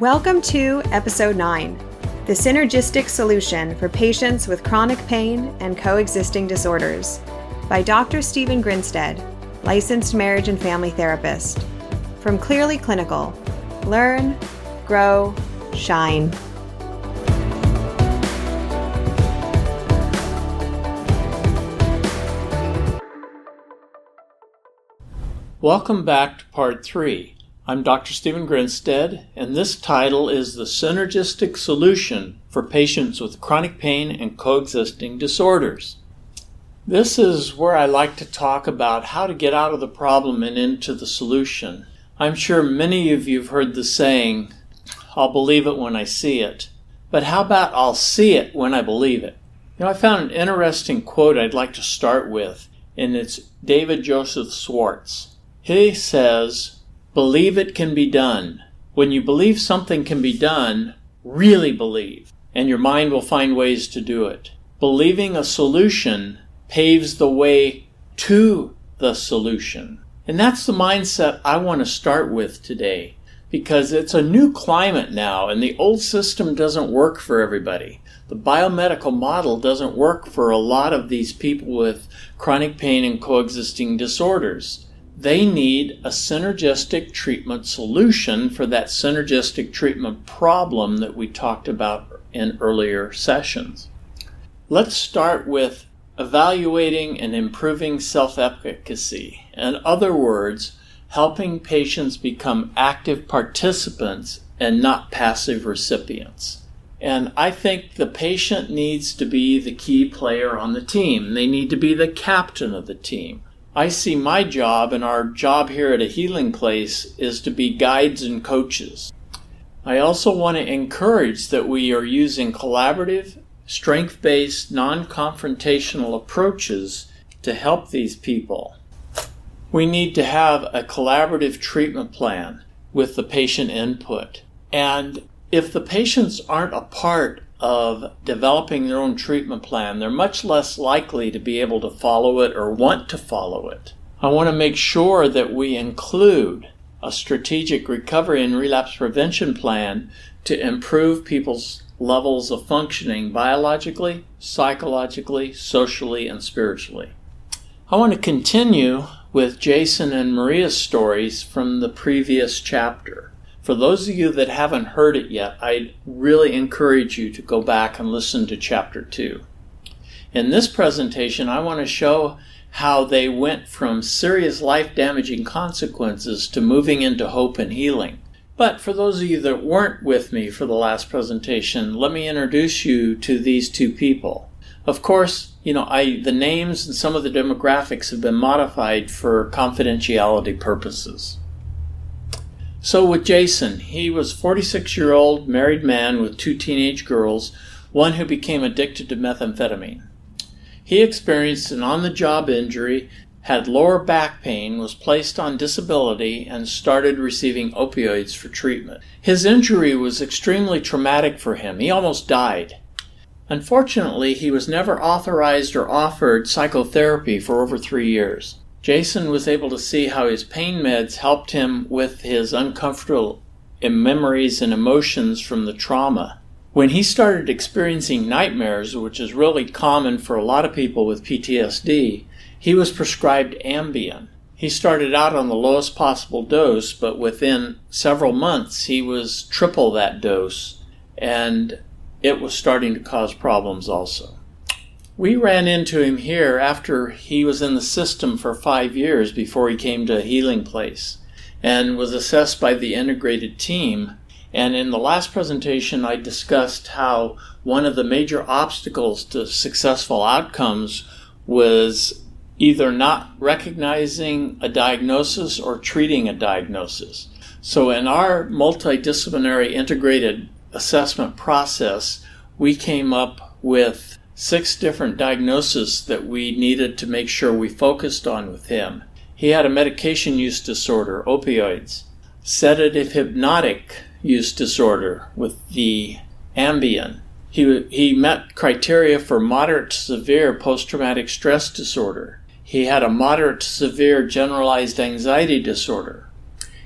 Welcome to Episode 9 The Synergistic Solution for Patients with Chronic Pain and Coexisting Disorders by Dr. Stephen Grinstead, licensed marriage and family therapist. From Clearly Clinical Learn, Grow, Shine. Welcome back to part three. I'm Dr. Stephen Grinstead, and this title is The Synergistic Solution for Patients with Chronic Pain and Coexisting Disorders. This is where I like to talk about how to get out of the problem and into the solution. I'm sure many of you have heard the saying, I'll believe it when I see it. But how about I'll see it when I believe it? You know, I found an interesting quote I'd like to start with, and it's David Joseph Schwartz. He says, Believe it can be done. When you believe something can be done, really believe, and your mind will find ways to do it. Believing a solution paves the way to the solution. And that's the mindset I want to start with today because it's a new climate now and the old system doesn't work for everybody. The biomedical model doesn't work for a lot of these people with chronic pain and coexisting disorders they need a synergistic treatment solution for that synergistic treatment problem that we talked about in earlier sessions. Let's start with evaluating and improving self efficacy. In other words, helping patients become active participants and not passive recipients. And I think the patient needs to be the key player on the team. They need to be the captain of the team. I see my job and our job here at a healing place is to be guides and coaches. I also want to encourage that we are using collaborative, strength based, non confrontational approaches to help these people. We need to have a collaborative treatment plan with the patient input. And if the patients aren't a part of developing their own treatment plan, they're much less likely to be able to follow it or want to follow it. I want to make sure that we include a strategic recovery and relapse prevention plan to improve people's levels of functioning biologically, psychologically, socially, and spiritually. I want to continue with Jason and Maria's stories from the previous chapter. For those of you that haven't heard it yet, I really encourage you to go back and listen to chapter 2. In this presentation, I want to show how they went from serious life damaging consequences to moving into hope and healing. But for those of you that weren't with me for the last presentation, let me introduce you to these two people. Of course, you know, I the names and some of the demographics have been modified for confidentiality purposes. So with Jason, he was 46 year old married man with two teenage girls, one who became addicted to methamphetamine. He experienced an on the job injury, had lower back pain, was placed on disability, and started receiving opioids for treatment. His injury was extremely traumatic for him. He almost died. Unfortunately, he was never authorized or offered psychotherapy for over three years. Jason was able to see how his pain meds helped him with his uncomfortable memories and emotions from the trauma. When he started experiencing nightmares, which is really common for a lot of people with PTSD, he was prescribed Ambien. He started out on the lowest possible dose, but within several months he was triple that dose, and it was starting to cause problems also. We ran into him here after he was in the system for five years before he came to a healing place and was assessed by the integrated team. And in the last presentation, I discussed how one of the major obstacles to successful outcomes was either not recognizing a diagnosis or treating a diagnosis. So, in our multidisciplinary integrated assessment process, we came up with six different diagnoses that we needed to make sure we focused on with him. He had a medication use disorder, opioids, sedative hypnotic use disorder with the Ambien. He, he met criteria for moderate to severe post traumatic stress disorder. He had a moderate to severe generalized anxiety disorder.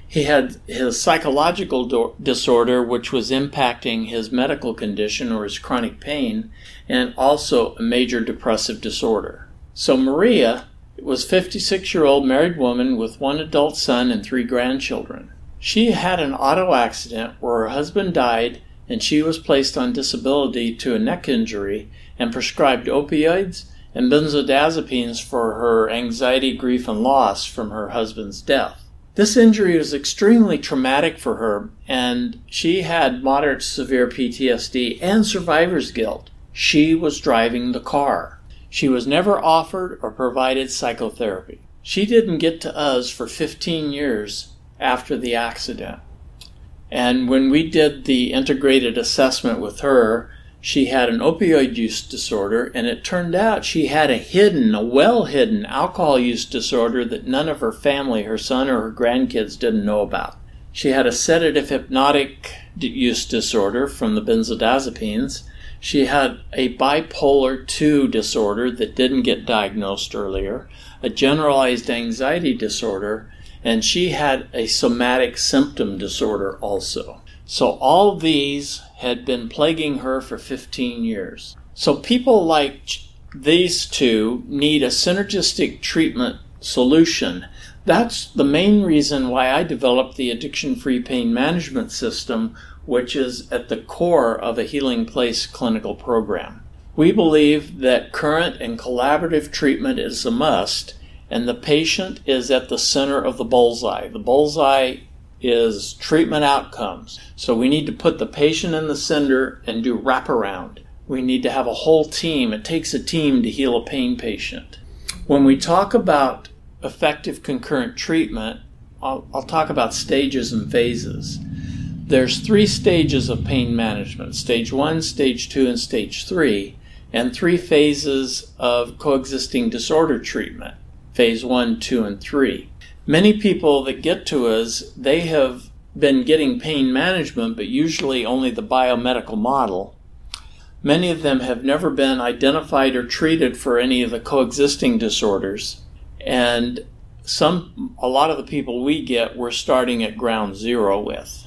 He had his psychological do- disorder, which was impacting his medical condition or his chronic pain, and also a major depressive disorder. So Maria was 56 year old married woman with one adult son and three grandchildren. She had an auto accident where her husband died and she was placed on disability to a neck injury and prescribed opioids and benzodiazepines for her anxiety, grief, and loss from her husband's death. This injury was extremely traumatic for her, and she had moderate severe PTSD and survivor's guilt. She was driving the car. She was never offered or provided psychotherapy. She didn't get to us for 15 years after the accident. And when we did the integrated assessment with her, she had an opioid use disorder, and it turned out she had a hidden, a well hidden alcohol use disorder that none of her family, her son or her grandkids, didn't know about. She had a sedative hypnotic use disorder from the benzodiazepines. She had a bipolar 2 disorder that didn't get diagnosed earlier, a generalized anxiety disorder, and she had a somatic symptom disorder also. So all these had been plaguing her for 15 years. So people like these two need a synergistic treatment solution. That's the main reason why I developed the addiction free pain management system, which is at the core of a Healing Place clinical program. We believe that current and collaborative treatment is a must, and the patient is at the center of the bullseye. The bullseye is treatment outcomes. So we need to put the patient in the center and do wraparound. We need to have a whole team. It takes a team to heal a pain patient. When we talk about effective concurrent treatment, I'll, I'll talk about stages and phases. There's three stages of pain management stage one, stage two, and stage three, and three phases of coexisting disorder treatment phase one, two, and three many people that get to us, they have been getting pain management, but usually only the biomedical model. Many of them have never been identified or treated for any of the coexisting disorders. And some, a lot of the people we get, we're starting at ground zero with.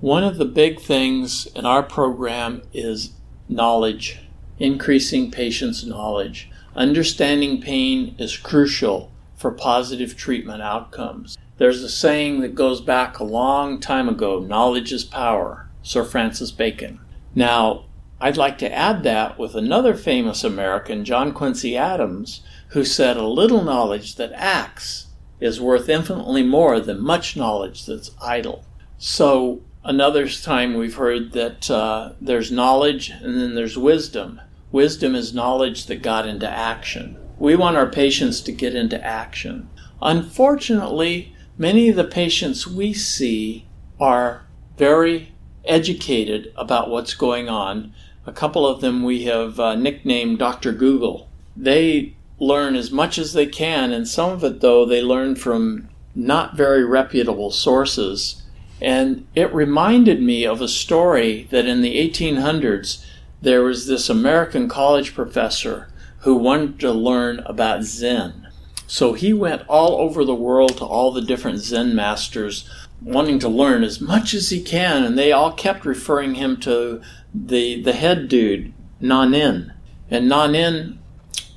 One of the big things in our program is knowledge, increasing patients' knowledge. Understanding pain is crucial for positive treatment outcomes. There's a saying that goes back a long time ago knowledge is power, Sir Francis Bacon. Now, I'd like to add that with another famous American, John Quincy Adams, who said, A little knowledge that acts is worth infinitely more than much knowledge that's idle. So, another time we've heard that uh, there's knowledge and then there's wisdom. Wisdom is knowledge that got into action. We want our patients to get into action. Unfortunately, many of the patients we see are very educated about what's going on. A couple of them we have uh, nicknamed Dr. Google. They learn as much as they can, and some of it, though, they learn from not very reputable sources. And it reminded me of a story that in the 1800s there was this American college professor who wanted to learn about Zen. So he went all over the world to all the different Zen masters, wanting to learn as much as he can, and they all kept referring him to the the head dude, Nanin. And Nanin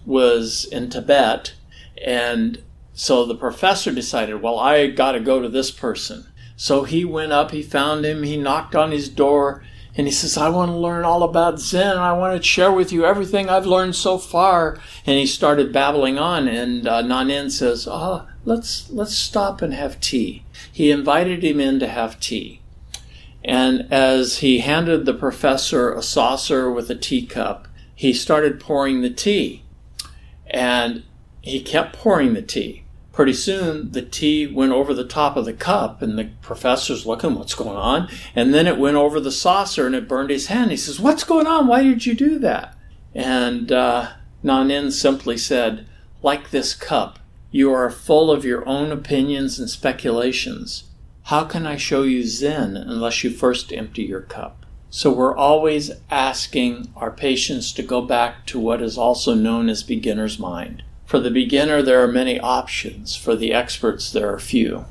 was in Tibet, and so the professor decided, well, I got to go to this person. So he went up, he found him, he knocked on his door, and he says, I want to learn all about Zen. I want to share with you everything I've learned so far. And he started babbling on, and uh, Nanin says, Oh, let's, let's stop and have tea. He invited him in to have tea. And as he handed the professor a saucer with a teacup, he started pouring the tea. And he kept pouring the tea. Pretty soon, the tea went over the top of the cup, and the professor's looking, what's going on? And then it went over the saucer and it burned his hand. He says, What's going on? Why did you do that? And uh, Nanin simply said, Like this cup, you are full of your own opinions and speculations. How can I show you Zen unless you first empty your cup? So we're always asking our patients to go back to what is also known as beginner's mind. For the beginner, there are many options. For the experts, there are few.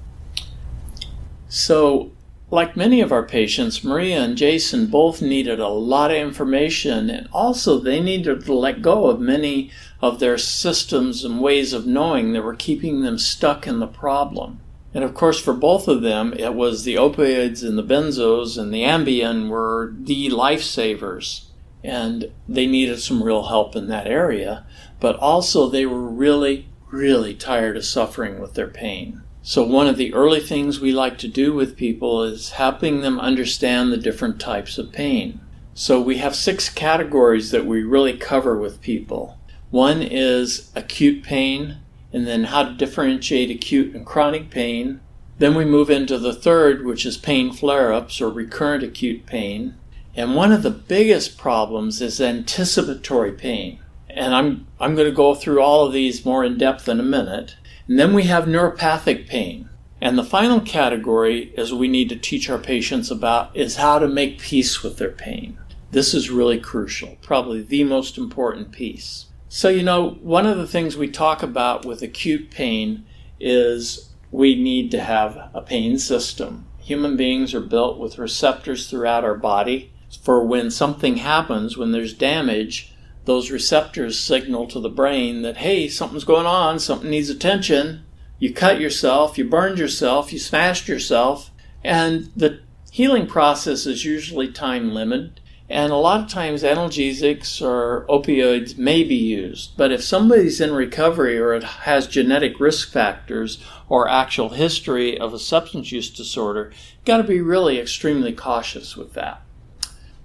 So, like many of our patients, Maria and Jason both needed a lot of information, and also they needed to let go of many of their systems and ways of knowing that were keeping them stuck in the problem. And of course, for both of them, it was the opioids and the benzos and the Ambien were the lifesavers. And they needed some real help in that area. But also, they were really, really tired of suffering with their pain. So, one of the early things we like to do with people is helping them understand the different types of pain. So, we have six categories that we really cover with people. One is acute pain, and then how to differentiate acute and chronic pain. Then we move into the third, which is pain flare ups or recurrent acute pain. And one of the biggest problems is anticipatory pain. And I'm, I'm going to go through all of these more in depth in a minute. And then we have neuropathic pain. And the final category, is we need to teach our patients about, is how to make peace with their pain. This is really crucial, probably the most important piece. So, you know, one of the things we talk about with acute pain is we need to have a pain system. Human beings are built with receptors throughout our body for when something happens, when there's damage, those receptors signal to the brain that, hey, something's going on, something needs attention. You cut yourself, you burned yourself, you smashed yourself, and the healing process is usually time limited. And a lot of times analgesics or opioids may be used. But if somebody's in recovery or has genetic risk factors or actual history of a substance use disorder, got to be really extremely cautious with that.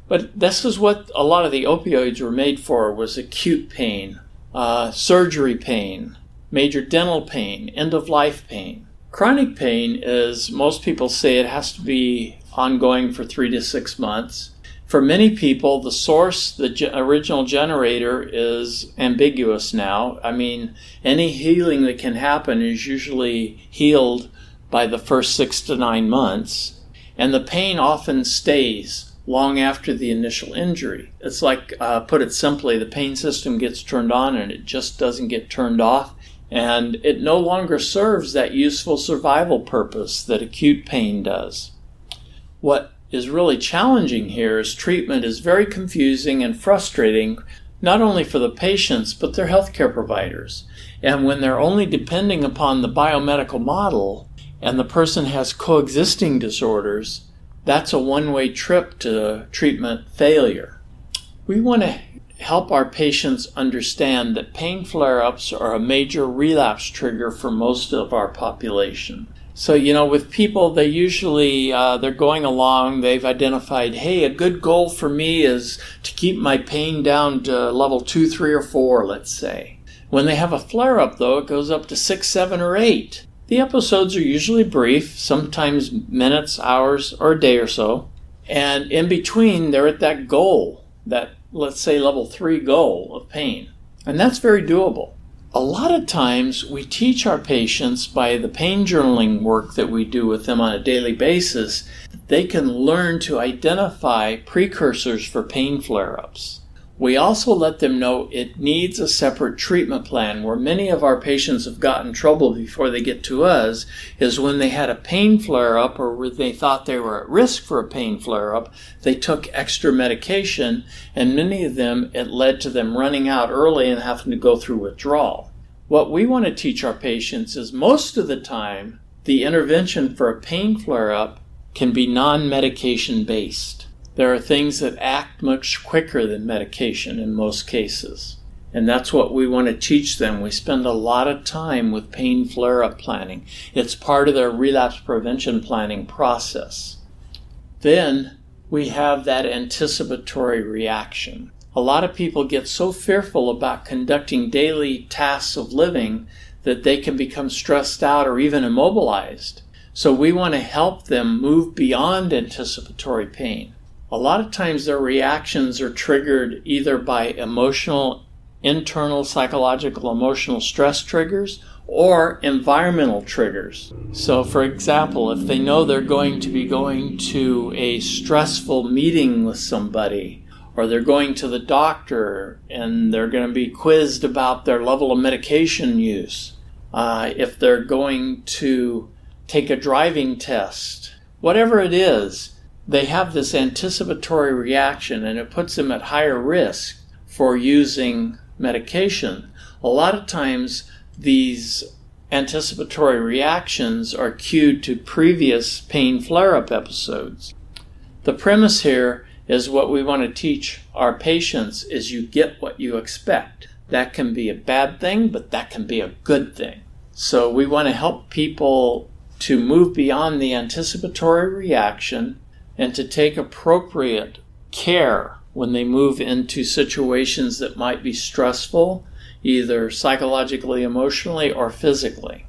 But this is what a lot of the opioids were made for was acute pain, uh, surgery pain, major dental pain, end of life pain. Chronic pain is most people say it has to be ongoing for three to six months. For many people, the source, the original generator, is ambiguous now. I mean, any healing that can happen is usually healed by the first six to nine months, and the pain often stays long after the initial injury. It's like, uh, put it simply, the pain system gets turned on and it just doesn't get turned off. And it no longer serves that useful survival purpose that acute pain does. What is really challenging here is treatment is very confusing and frustrating, not only for the patients, but their healthcare providers. And when they're only depending upon the biomedical model and the person has coexisting disorders, that's a one way trip to treatment failure. We want to help our patients understand that pain flare ups are a major relapse trigger for most of our population. So, you know, with people, they usually, uh, they're going along, they've identified, hey, a good goal for me is to keep my pain down to level two, three, or four, let's say. When they have a flare up, though, it goes up to six, seven, or eight. The episodes are usually brief, sometimes minutes, hours, or a day or so. And in between, they're at that goal, that, let's say, level three goal of pain. And that's very doable. A lot of times, we teach our patients by the pain journaling work that we do with them on a daily basis, they can learn to identify precursors for pain flare ups. We also let them know it needs a separate treatment plan. Where many of our patients have gotten trouble before they get to us is when they had a pain flare up or where they thought they were at risk for a pain flare up, they took extra medication, and many of them it led to them running out early and having to go through withdrawal. What we want to teach our patients is most of the time, the intervention for a pain flare up can be non medication based. There are things that act much quicker than medication in most cases. And that's what we want to teach them. We spend a lot of time with pain flare up planning. It's part of their relapse prevention planning process. Then we have that anticipatory reaction. A lot of people get so fearful about conducting daily tasks of living that they can become stressed out or even immobilized. So we want to help them move beyond anticipatory pain a lot of times their reactions are triggered either by emotional, internal psychological emotional stress triggers or environmental triggers. So, for example, if they know they're going to be going to a stressful meeting with somebody, or they're going to the doctor and they're going to be quizzed about their level of medication use, uh, if they're going to take a driving test whatever it is, they have this anticipatory reaction and it puts them at higher risk for using medication. A lot of times, these anticipatory reactions are cued to previous pain flare up episodes. The premise here is what we want to teach our patients is you get what you expect. That can be a bad thing, but that can be a good thing. So we want to help people to move beyond the anticipatory reaction and to take appropriate care when they move into situations that might be stressful, either psychologically, emotionally, or physically.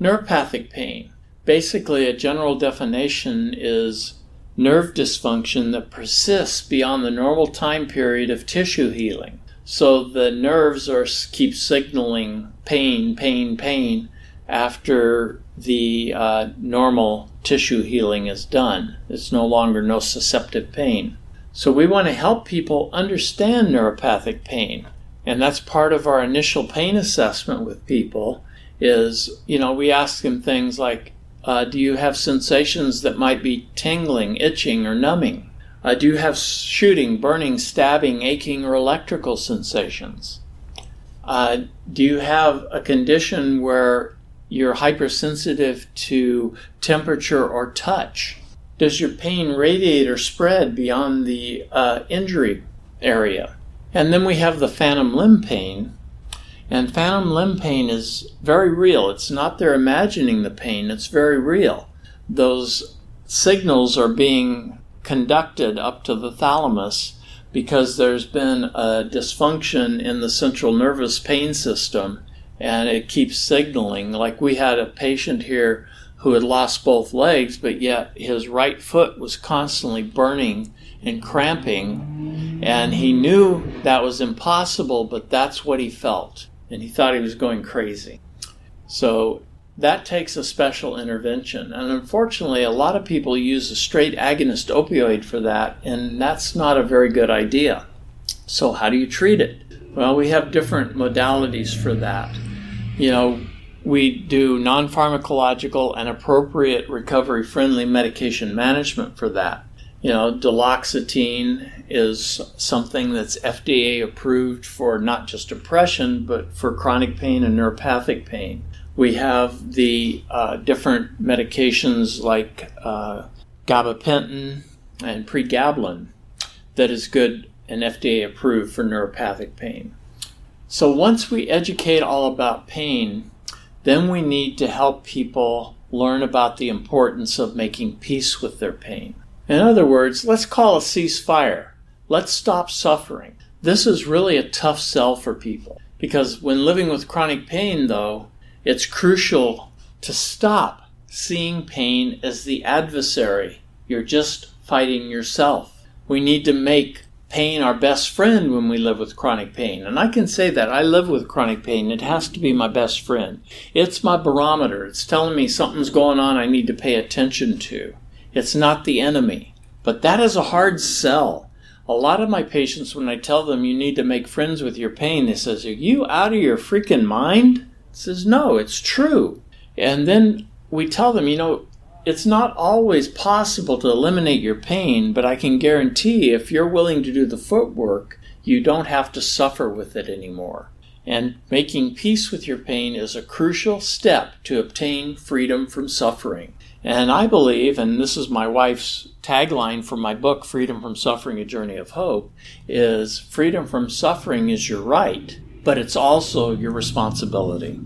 Neuropathic pain. Basically, a general definition is nerve dysfunction that persists beyond the normal time period of tissue healing. So the nerves are keep signaling pain, pain, pain after the uh, normal tissue healing is done. It's no longer no nociceptive pain. So we want to help people understand neuropathic pain. And that's part of our initial pain assessment with people is, you know, we ask them things like, uh, do you have sensations that might be tingling, itching, or numbing? Uh, do you have shooting, burning, stabbing, aching, or electrical sensations? Uh, do you have a condition where you're hypersensitive to temperature or touch? Does your pain radiate or spread beyond the uh, injury area? And then we have the phantom limb pain. And phantom limb pain is very real. It's not they're imagining the pain, it's very real. Those signals are being conducted up to the thalamus because there's been a dysfunction in the central nervous pain system and it keeps signaling. Like we had a patient here who had lost both legs, but yet his right foot was constantly burning and cramping. And he knew that was impossible, but that's what he felt. And he thought he was going crazy. So that takes a special intervention. And unfortunately, a lot of people use a straight agonist opioid for that, and that's not a very good idea. So, how do you treat it? Well, we have different modalities for that. You know, we do non pharmacological and appropriate recovery friendly medication management for that. You know, duloxetine is something that's FDA approved for not just depression, but for chronic pain and neuropathic pain. We have the uh, different medications like uh, gabapentin and pregabalin that is good and FDA approved for neuropathic pain. So once we educate all about pain, then we need to help people learn about the importance of making peace with their pain. In other words, let's call a ceasefire. Let's stop suffering. This is really a tough sell for people because when living with chronic pain, though, it's crucial to stop seeing pain as the adversary. You're just fighting yourself. We need to make pain our best friend when we live with chronic pain. And I can say that. I live with chronic pain. It has to be my best friend. It's my barometer. It's telling me something's going on I need to pay attention to. It's not the enemy. But that is a hard sell. A lot of my patients, when I tell them you need to make friends with your pain, they says, Are you out of your freaking mind? says, No, it's true. And then we tell them, you know, it's not always possible to eliminate your pain, but I can guarantee if you're willing to do the footwork, you don't have to suffer with it anymore. And making peace with your pain is a crucial step to obtain freedom from suffering. And I believe, and this is my wife's tagline for my book, Freedom from Suffering A Journey of Hope, is freedom from suffering is your right, but it's also your responsibility.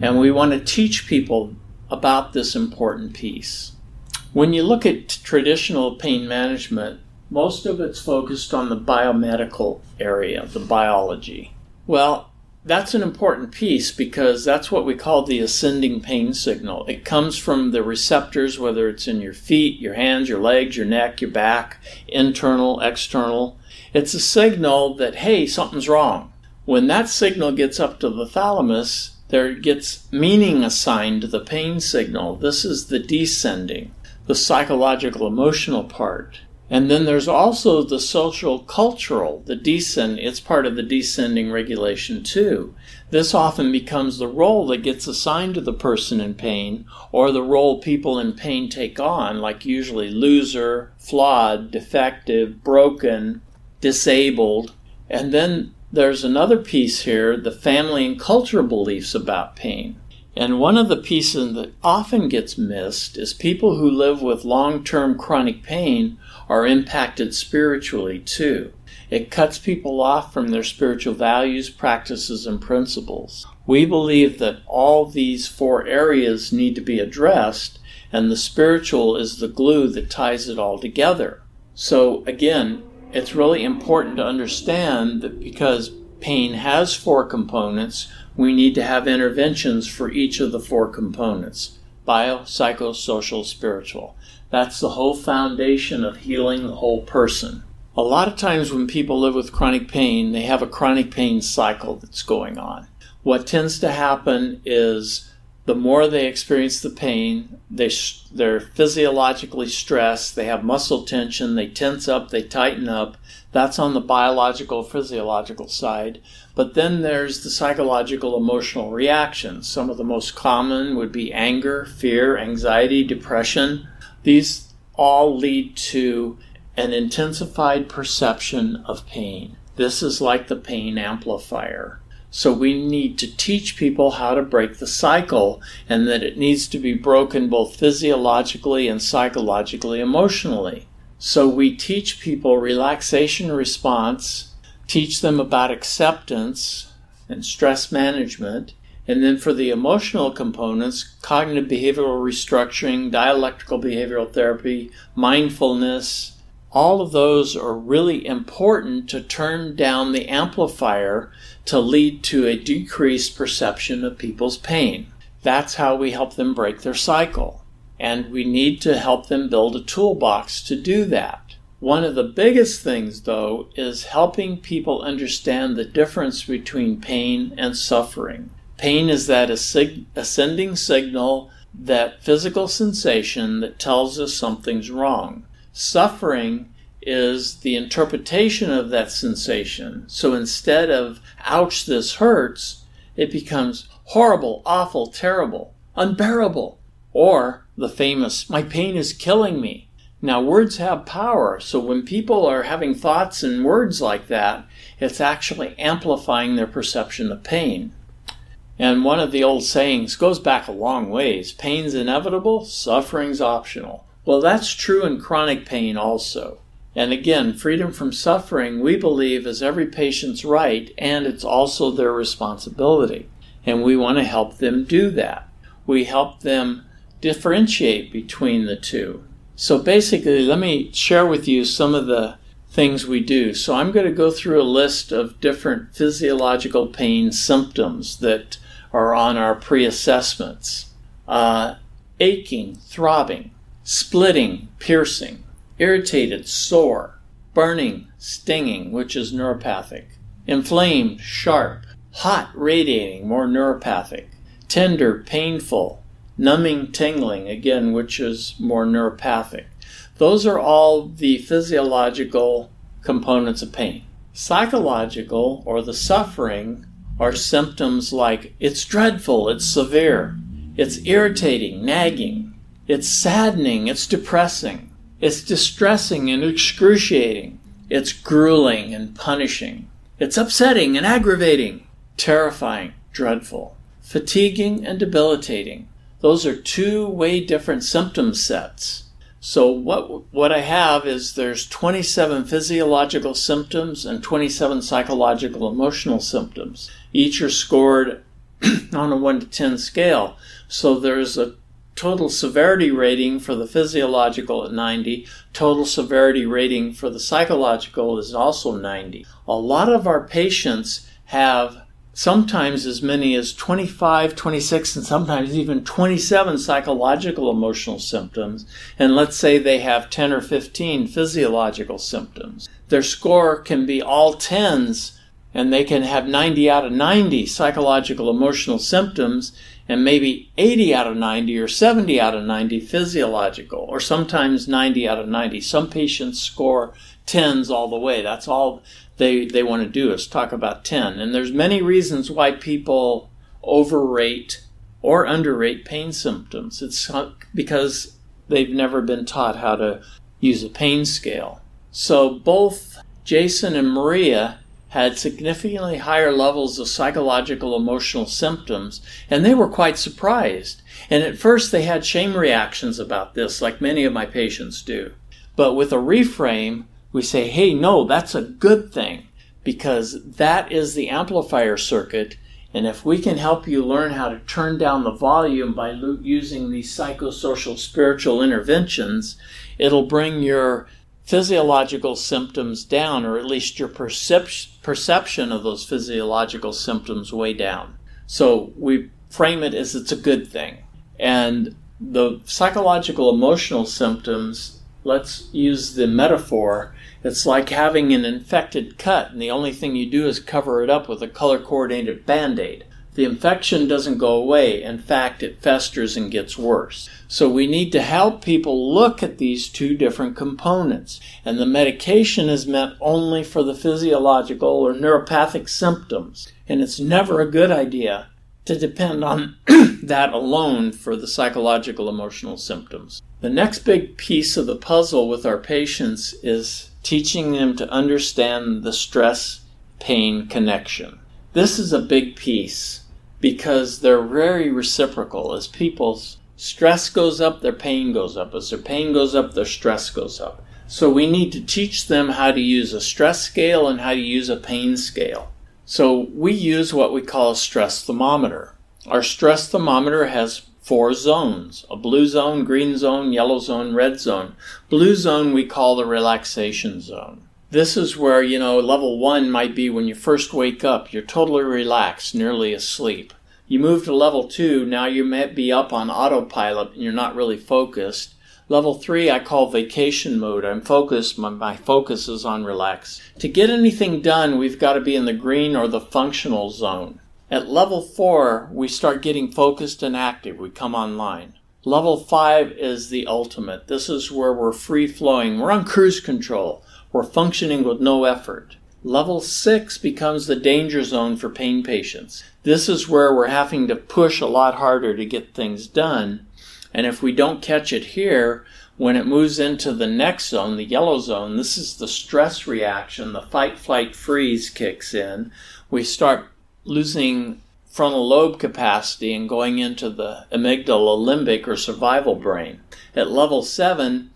And we want to teach people about this important piece. When you look at traditional pain management, most of it's focused on the biomedical area, the biology. Well, that's an important piece because that's what we call the ascending pain signal. It comes from the receptors, whether it's in your feet, your hands, your legs, your neck, your back, internal, external. It's a signal that, hey, something's wrong. When that signal gets up to the thalamus, there gets meaning assigned to the pain signal. This is the descending, the psychological emotional part. And then there's also the social cultural, the descend, it's part of the descending regulation too. This often becomes the role that gets assigned to the person in pain, or the role people in pain take on, like usually loser, flawed, defective, broken, disabled. And then there's another piece here the family and cultural beliefs about pain. And one of the pieces that often gets missed is people who live with long term chronic pain are impacted spiritually too. It cuts people off from their spiritual values, practices, and principles. We believe that all these four areas need to be addressed, and the spiritual is the glue that ties it all together. So, again, it's really important to understand that because pain has four components, we need to have interventions for each of the four components bio, psycho, social, spiritual. That's the whole foundation of healing the whole person. A lot of times when people live with chronic pain, they have a chronic pain cycle that's going on. What tends to happen is the more they experience the pain, they, they're physiologically stressed, they have muscle tension, they tense up, they tighten up. That's on the biological, physiological side. But then there's the psychological, emotional reactions. Some of the most common would be anger, fear, anxiety, depression. These all lead to an intensified perception of pain. This is like the pain amplifier. So we need to teach people how to break the cycle and that it needs to be broken both physiologically and psychologically, emotionally. So we teach people relaxation response, teach them about acceptance and stress management, and then for the emotional components, cognitive behavioral restructuring, dialectical behavioral therapy, mindfulness, all of those are really important to turn down the amplifier to lead to a decreased perception of people's pain. That's how we help them break their cycle. And we need to help them build a toolbox to do that. One of the biggest things, though, is helping people understand the difference between pain and suffering. Pain is that ascending signal, that physical sensation that tells us something's wrong. Suffering is the interpretation of that sensation. So instead of, ouch, this hurts, it becomes horrible, awful, terrible, unbearable. Or the famous, my pain is killing me. Now, words have power, so when people are having thoughts and words like that, it's actually amplifying their perception of pain. And one of the old sayings goes back a long ways pain's inevitable, suffering's optional. Well, that's true in chronic pain also. And again, freedom from suffering, we believe, is every patient's right, and it's also their responsibility. And we want to help them do that. We help them differentiate between the two. So basically, let me share with you some of the things we do. So I'm going to go through a list of different physiological pain symptoms that are on our pre assessments uh, aching, throbbing, splitting, piercing, irritated, sore, burning, stinging, which is neuropathic, inflamed, sharp, hot, radiating, more neuropathic, tender, painful, numbing, tingling, again, which is more neuropathic. Those are all the physiological components of pain. Psychological, or the suffering, are symptoms like it's dreadful, it's severe, it's irritating, nagging, it's saddening, it's depressing, it's distressing and excruciating, it's grueling and punishing, it's upsetting and aggravating, terrifying, dreadful, fatiguing and debilitating. Those are two way different symptom sets. So what what I have is there's 27 physiological symptoms and 27 psychological emotional symptoms. Each are scored on a 1 to 10 scale. So there's a total severity rating for the physiological at 90, total severity rating for the psychological is also 90. A lot of our patients have sometimes as many as 25, 26, and sometimes even 27 psychological emotional symptoms, and let's say they have 10 or 15 physiological symptoms. Their score can be all 10s and they can have 90 out of 90 psychological emotional symptoms and maybe 80 out of 90 or 70 out of 90 physiological, or sometimes 90 out of 90. Some patients score 10s all the way. That's all they, they want to do is talk about 10. And there's many reasons why people overrate or underrate pain symptoms. It's because they've never been taught how to use a pain scale. So both Jason and Maria had significantly higher levels of psychological emotional symptoms, and they were quite surprised. And at first, they had shame reactions about this, like many of my patients do. But with a reframe, we say, hey, no, that's a good thing because that is the amplifier circuit. And if we can help you learn how to turn down the volume by using these psychosocial spiritual interventions, it'll bring your physiological symptoms down, or at least your percep- perception of those physiological symptoms way down. So we frame it as it's a good thing. And the psychological emotional symptoms, let's use the metaphor. It's like having an infected cut, and the only thing you do is cover it up with a color coordinated band aid the infection doesn't go away. In fact, it festers and gets worse. So we need to help people look at these two different components. And the medication is meant only for the physiological or neuropathic symptoms. And it's never a good idea to depend on that alone for the psychological emotional symptoms. The next big piece of the puzzle with our patients is teaching them to understand the stress pain connection. This is a big piece because they're very reciprocal. As people's stress goes up, their pain goes up. As their pain goes up, their stress goes up. So we need to teach them how to use a stress scale and how to use a pain scale. So we use what we call a stress thermometer. Our stress thermometer has four zones a blue zone, green zone, yellow zone, red zone. Blue zone we call the relaxation zone. This is where, you know, level one might be when you first wake up, you're totally relaxed, nearly asleep. You move to level two, now you might be up on autopilot and you're not really focused. Level three, I call vacation mode. I'm focused, my, my focus is on relax. To get anything done, we've got to be in the green or the functional zone. At level four, we start getting focused and active. We come online. Level five is the ultimate. This is where we're free flowing. We're on cruise control. We're functioning with no effort. Level 6 becomes the danger zone for pain patients. This is where we're having to push a lot harder to get things done. And if we don't catch it here, when it moves into the next zone, the yellow zone, this is the stress reaction, the fight, flight, freeze kicks in. We start losing frontal lobe capacity and going into the amygdala limbic or survival brain. At level 7,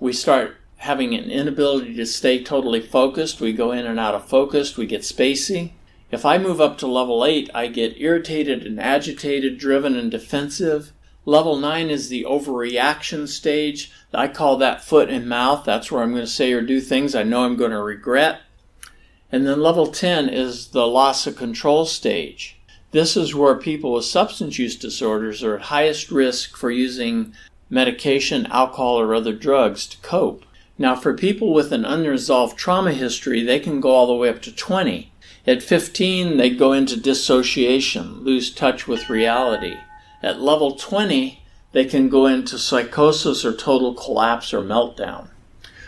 we start having an inability to stay totally focused. We go in and out of focus. We get spacey. If I move up to level 8, I get irritated and agitated, driven and defensive. Level 9 is the overreaction stage. I call that foot and mouth. That's where I'm going to say or do things I know I'm going to regret. And then level 10 is the loss of control stage. This is where people with substance use disorders are at highest risk for using medication, alcohol, or other drugs to cope. Now, for people with an unresolved trauma history, they can go all the way up to 20. At 15, they go into dissociation, lose touch with reality. At level 20, they can go into psychosis or total collapse or meltdown.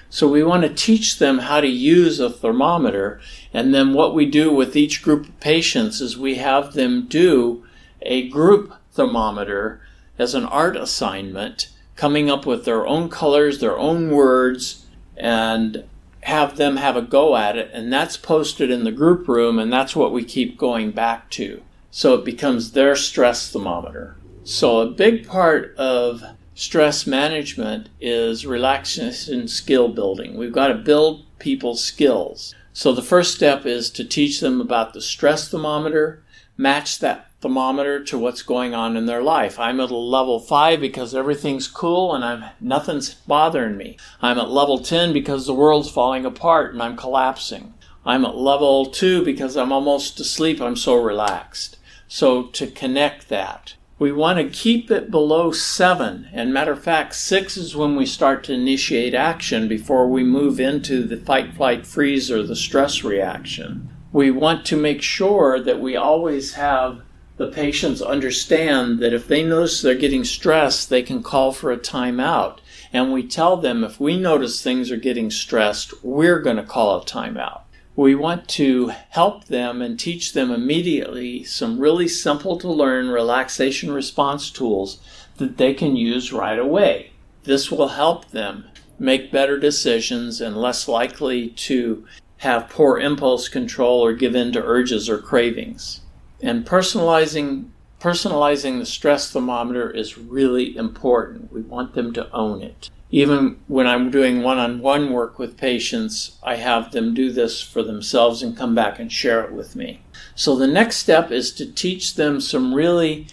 So we want to teach them how to use a thermometer, and then what we do with each group of patients is we have them do a group thermometer as an art assignment coming up with their own colors, their own words, and have them have a go at it. And that's posted in the group room, and that's what we keep going back to. So it becomes their stress thermometer. So a big part of stress management is relaxation skill building. We've got to build people's skills. So the first step is to teach them about the stress thermometer, match that thermometer to what's going on in their life. I'm at a level 5 because everything's cool and I'm nothing's bothering me. I'm at level 10 because the world's falling apart and I'm collapsing. I'm at level 2 because I'm almost asleep. I'm so relaxed. So to connect that, we want to keep it below 7. And matter of fact, 6 is when we start to initiate action before we move into the fight, flight, freeze or the stress reaction. We want to make sure that we always have the patients understand that if they notice they're getting stressed, they can call for a timeout. And we tell them if we notice things are getting stressed, we're going to call a timeout. we want to help them and teach them immediately some really simple to learn relaxation response tools that they can use right away. This will help them make better decisions and less likely to have poor impulse control or give in to urges or cravings. And personalizing personalizing the stress thermometer is really important. We want them to own it. Even when I'm doing one-on-one work with patients, I have them do this for themselves and come back and share it with me. So the next step is to teach them some really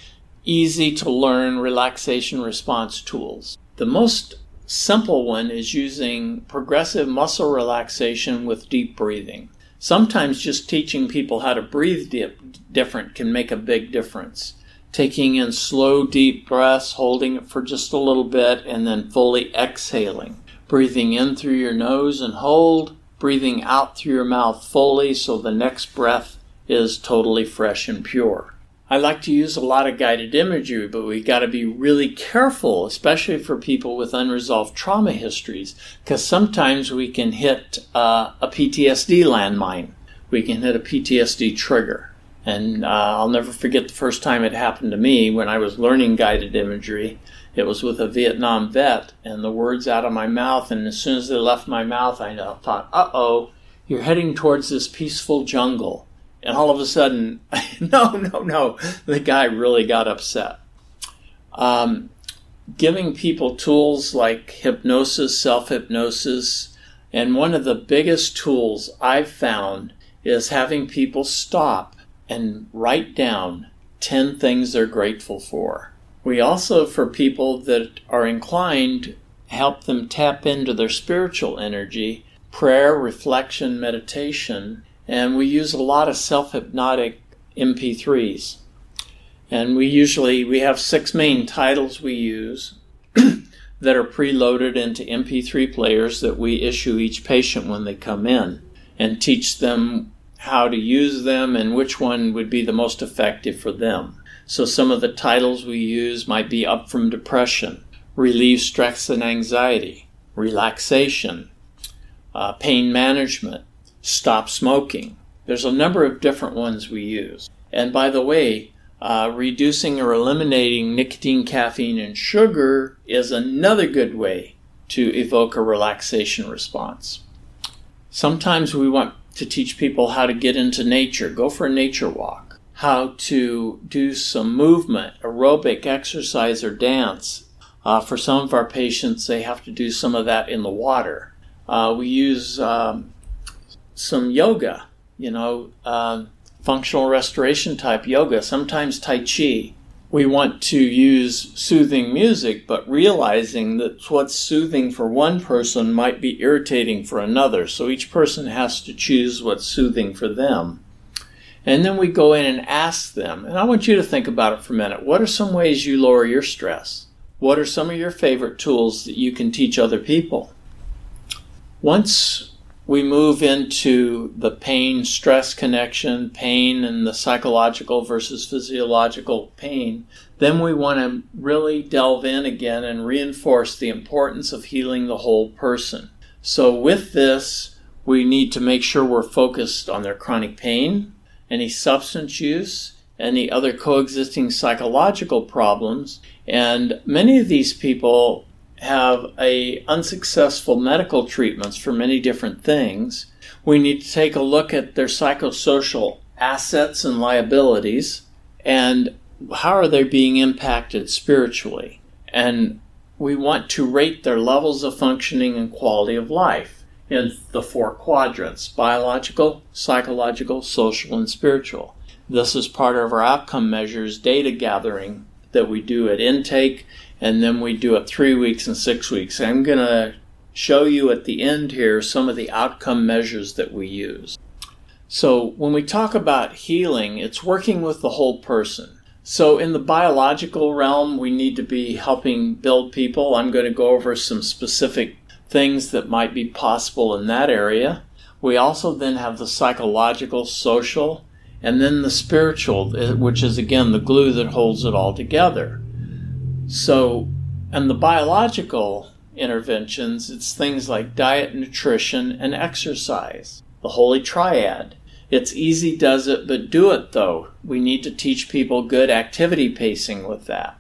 easy to learn relaxation response tools. The most simple one is using progressive muscle relaxation with deep breathing. Sometimes just teaching people how to breathe dip, different can make a big difference. Taking in slow, deep breaths, holding it for just a little bit, and then fully exhaling. Breathing in through your nose and hold, breathing out through your mouth fully so the next breath is totally fresh and pure. I like to use a lot of guided imagery, but we got to be really careful, especially for people with unresolved trauma histories, because sometimes we can hit uh, a PTSD landmine. We can hit a PTSD trigger. And uh, I'll never forget the first time it happened to me when I was learning guided imagery. It was with a Vietnam vet, and the words out of my mouth, and as soon as they left my mouth, I thought, uh oh, you're heading towards this peaceful jungle and all of a sudden, no, no, no, the guy really got upset. Um, giving people tools like hypnosis, self hypnosis, and one of the biggest tools I've found is having people stop and write down 10 things they're grateful for. We also, for people that are inclined, help them tap into their spiritual energy, prayer, reflection, meditation, and we use a lot of self-hypnotic MP3s. And we usually we have six main titles we use that are preloaded into MP3 players that we issue each patient when they come in and teach them how to use them and which one would be the most effective for them. So some of the titles we use might be up from depression, relieve stress and anxiety, relaxation, uh, pain management, stop smoking. There's a number of different ones we use. And by the way, uh, reducing or eliminating nicotine, caffeine, and sugar is another good way to evoke a relaxation response. Sometimes we want to teach people how to get into nature, go for a nature walk, how to do some movement, aerobic exercise, or dance. Uh, for some of our patients, they have to do some of that in the water. Uh, we use um, some yoga, you know, um, functional restoration type yoga, sometimes Tai Chi. We want to use soothing music, but realizing that what's soothing for one person might be irritating for another. So each person has to choose what's soothing for them. And then we go in and ask them, and I want you to think about it for a minute. What are some ways you lower your stress? What are some of your favorite tools that you can teach other people? Once we move into the pain stress connection, pain and the psychological versus physiological pain, then we want to really delve in again and reinforce the importance of healing the whole person. So, with this, we need to make sure we're focused on their chronic pain, any substance use, any other coexisting psychological problems. And many of these people have a unsuccessful medical treatments for many different things. We need to take a look at their psychosocial assets and liabilities and how are they being impacted spiritually. And we want to rate their levels of functioning and quality of life in the four quadrants biological, psychological, social, and spiritual. This is part of our outcome measures data gathering that we do at intake and then we do it three weeks and six weeks. I'm going to show you at the end here some of the outcome measures that we use. So, when we talk about healing, it's working with the whole person. So, in the biological realm, we need to be helping build people. I'm going to go over some specific things that might be possible in that area. We also then have the psychological, social, and then the spiritual, eh, which is again the glue that holds it all together. So, and the biological interventions, it's things like diet, nutrition, and exercise. the Holy Triad. It's easy does it, but do it though. We need to teach people good activity pacing with that.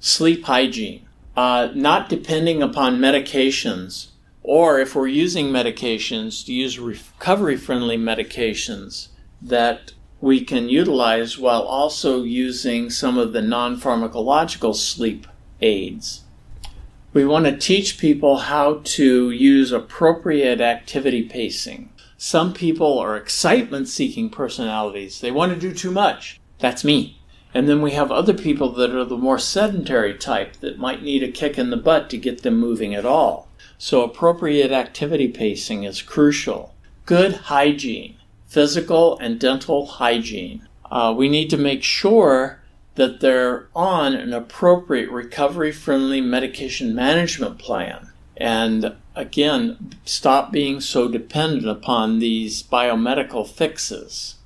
Sleep hygiene. Uh, not depending upon medications, or if we're using medications, to use recovery friendly medications that we can utilize while also using some of the non pharmacological sleep aids. We want to teach people how to use appropriate activity pacing. Some people are excitement seeking personalities. They want to do too much. That's me. And then we have other people that are the more sedentary type that might need a kick in the butt to get them moving at all. So appropriate activity pacing is crucial. Good hygiene, physical and dental hygiene. Uh, we need to make sure that they're on an appropriate recovery friendly medication management plan. And again, stop being so dependent upon these biomedical fixes.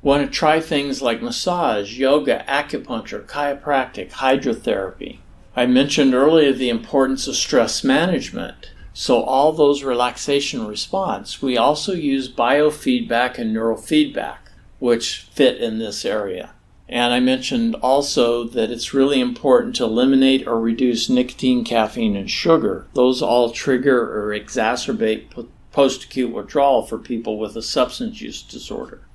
Want to try things like massage, yoga, acupuncture, chiropractic, hydrotherapy. I mentioned earlier the importance of stress management. So, all those relaxation response, we also use biofeedback and neurofeedback, which fit in this area. And I mentioned also that it's really important to eliminate or reduce nicotine, caffeine, and sugar. Those all trigger or exacerbate post acute withdrawal for people with a substance use disorder.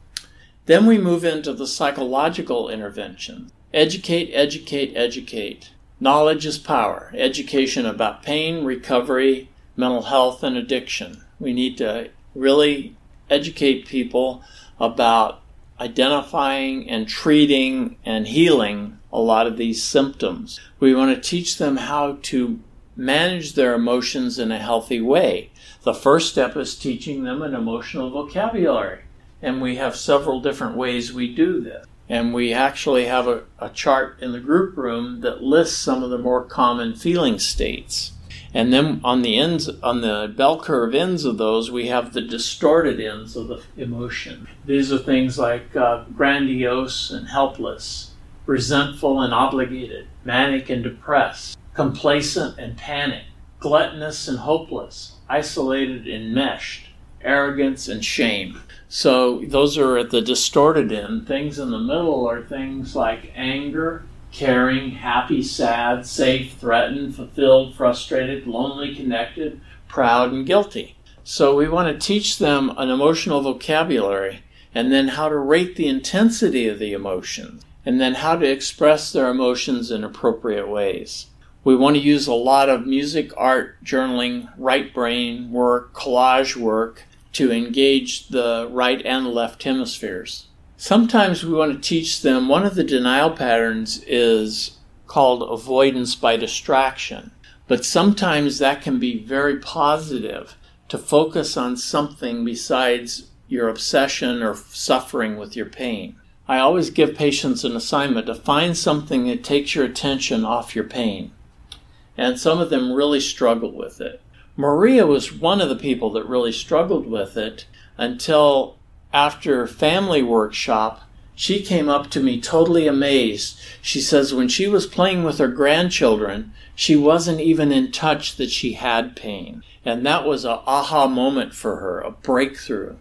Then we move into the psychological intervention. Educate, educate, educate. Knowledge is power. Education about pain, recovery, mental health, and addiction. We need to really educate people about identifying and treating and healing a lot of these symptoms. We want to teach them how to manage their emotions in a healthy way. The first step is teaching them an emotional vocabulary. And we have several different ways we do this. And we actually have a, a chart in the group room that lists some of the more common feeling states. And then on the ends, on the bell curve ends of those, we have the distorted ends of the emotion. These are things like uh, grandiose and helpless, resentful and obligated, manic and depressed, complacent and panicked, gluttonous and hopeless, isolated and meshed, arrogance and shame. So those are at the distorted end. Things in the middle are things like anger, caring, happy, sad, safe, threatened, fulfilled, frustrated, lonely, connected, proud, and guilty. So we want to teach them an emotional vocabulary and then how to rate the intensity of the emotions and then how to express their emotions in appropriate ways. We want to use a lot of music, art, journaling, right brain work, collage work to engage the right and left hemispheres. Sometimes we want to teach them one of the denial patterns is called avoidance by distraction. But sometimes that can be very positive to focus on something besides your obsession or suffering with your pain. I always give patients an assignment to find something that takes your attention off your pain. And some of them really struggle with it. Maria was one of the people that really struggled with it until after family workshop, she came up to me totally amazed. She says when she was playing with her grandchildren, she wasn't even in touch that she had pain. And that was a aha moment for her, a breakthrough.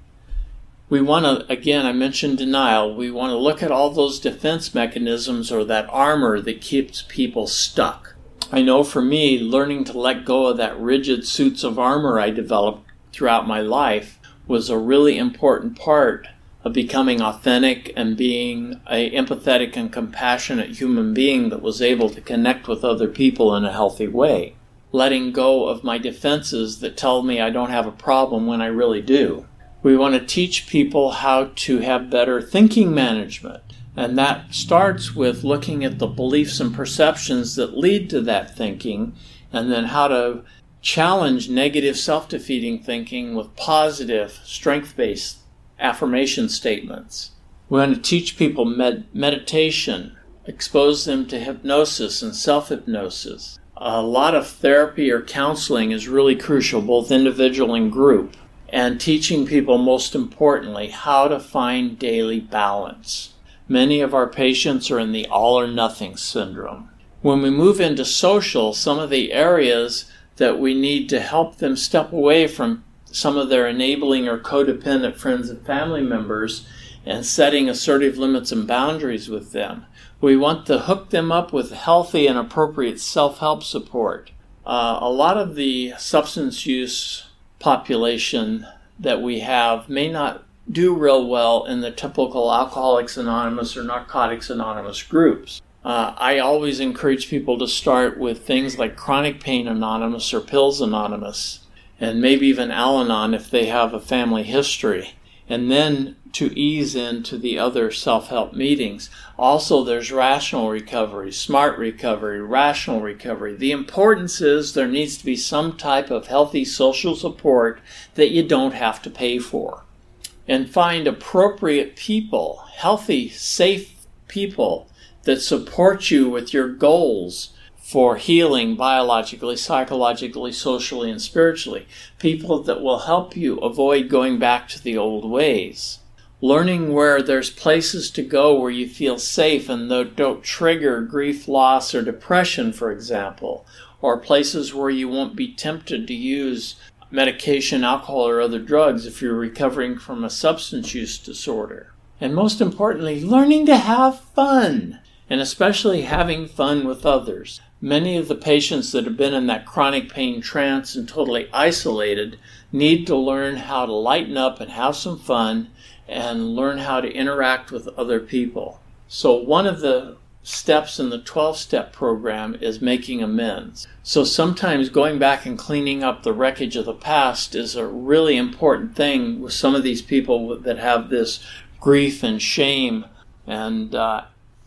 We want to, again, I mentioned denial. We want to look at all those defense mechanisms or that armor that keeps people stuck. I know for me, learning to let go of that rigid suits of armor I developed throughout my life was a really important part of becoming authentic and being a empathetic and compassionate human being that was able to connect with other people in a healthy way. Letting go of my defenses that tell me I don't have a problem when I really do. We want to teach people how to have better thinking management. And that starts with looking at the beliefs and perceptions that lead to that thinking, and then how to challenge negative self defeating thinking with positive, strength based affirmation statements. We want to teach people med- meditation, expose them to hypnosis and self hypnosis. A lot of therapy or counseling is really crucial, both individual and group, and teaching people, most importantly, how to find daily balance. Many of our patients are in the all or nothing syndrome. When we move into social, some of the areas that we need to help them step away from some of their enabling or codependent friends and family members and setting assertive limits and boundaries with them. We want to hook them up with healthy and appropriate self help support. Uh, a lot of the substance use population that we have may not do real well in the typical Alcoholics Anonymous or Narcotics Anonymous groups. Uh, I always encourage people to start with things like Chronic Pain Anonymous or Pills Anonymous, and maybe even Al Anon if they have a family history, and then to ease into the other self help meetings. Also, there's rational recovery, smart recovery, rational recovery. The importance is there needs to be some type of healthy social support that you don't have to pay for and find appropriate people, healthy, safe people that support you with your goals for healing biologically, psychologically, socially, and spiritually. People that will help you avoid going back to the old ways. Learning where there's places to go where you feel safe and don't trigger grief, loss, or depression, for example, or places where you won't be tempted to use medication, alcohol, or other drugs if you're recovering from a substance use disorder. And most importantly, learning to have fun, and especially having fun with others. Many of the patients that have been in that chronic pain trance and totally isolated need to learn how to lighten up and have some fun and learn how to interact with other people. So, one of the steps in the 12 step program is making amends. So sometimes going back and cleaning up the wreckage of the past is a really important thing with some of these people that have this grief and shame and uh,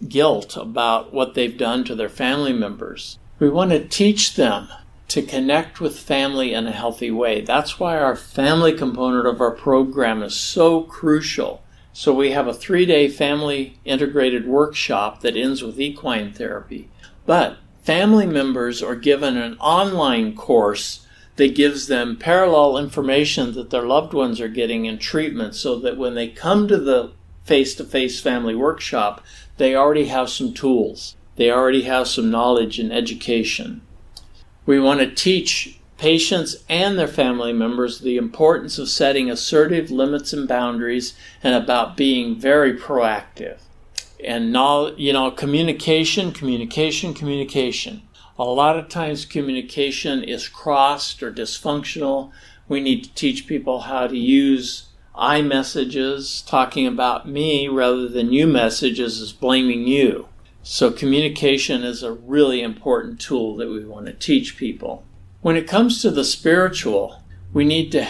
guilt about what they've done to their family members. We want to teach them to connect with family in a healthy way. That's why our family component of our program is so crucial so we have a three day family integrated workshop that ends with equine therapy. But family members are given an online course that gives them parallel information that their loved ones are getting in treatment so that when they come to the face to face family workshop, they already have some tools. They already have some knowledge and education. We want to teach patients and their family members the importance of setting assertive limits and boundaries and about being very proactive. And now, you know, communication, communication, communication. A lot of times communication is crossed or dysfunctional. We need to teach people how to use I messages talking about me rather than you messages is blaming you. So communication is a really important tool that we want to teach people. When it comes to the spiritual, we need to,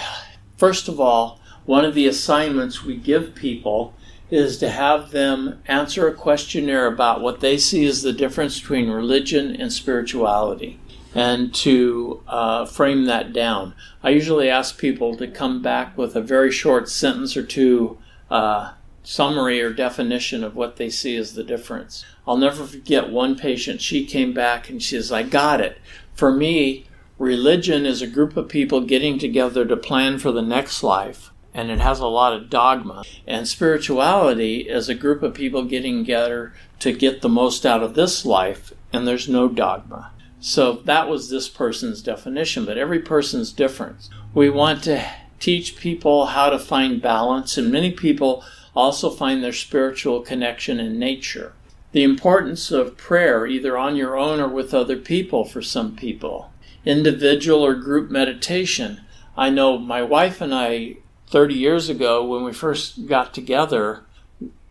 first of all, one of the assignments we give people is to have them answer a questionnaire about what they see as the difference between religion and spirituality and to uh, frame that down. I usually ask people to come back with a very short sentence or two uh, summary or definition of what they see as the difference. I'll never forget one patient, she came back and she says, I got it. For me, Religion is a group of people getting together to plan for the next life, and it has a lot of dogma. And spirituality is a group of people getting together to get the most out of this life, and there's no dogma. So that was this person's definition, but every person's different. We want to teach people how to find balance, and many people also find their spiritual connection in nature. The importance of prayer, either on your own or with other people, for some people individual or group meditation. I know my wife and I, 30 years ago, when we first got together,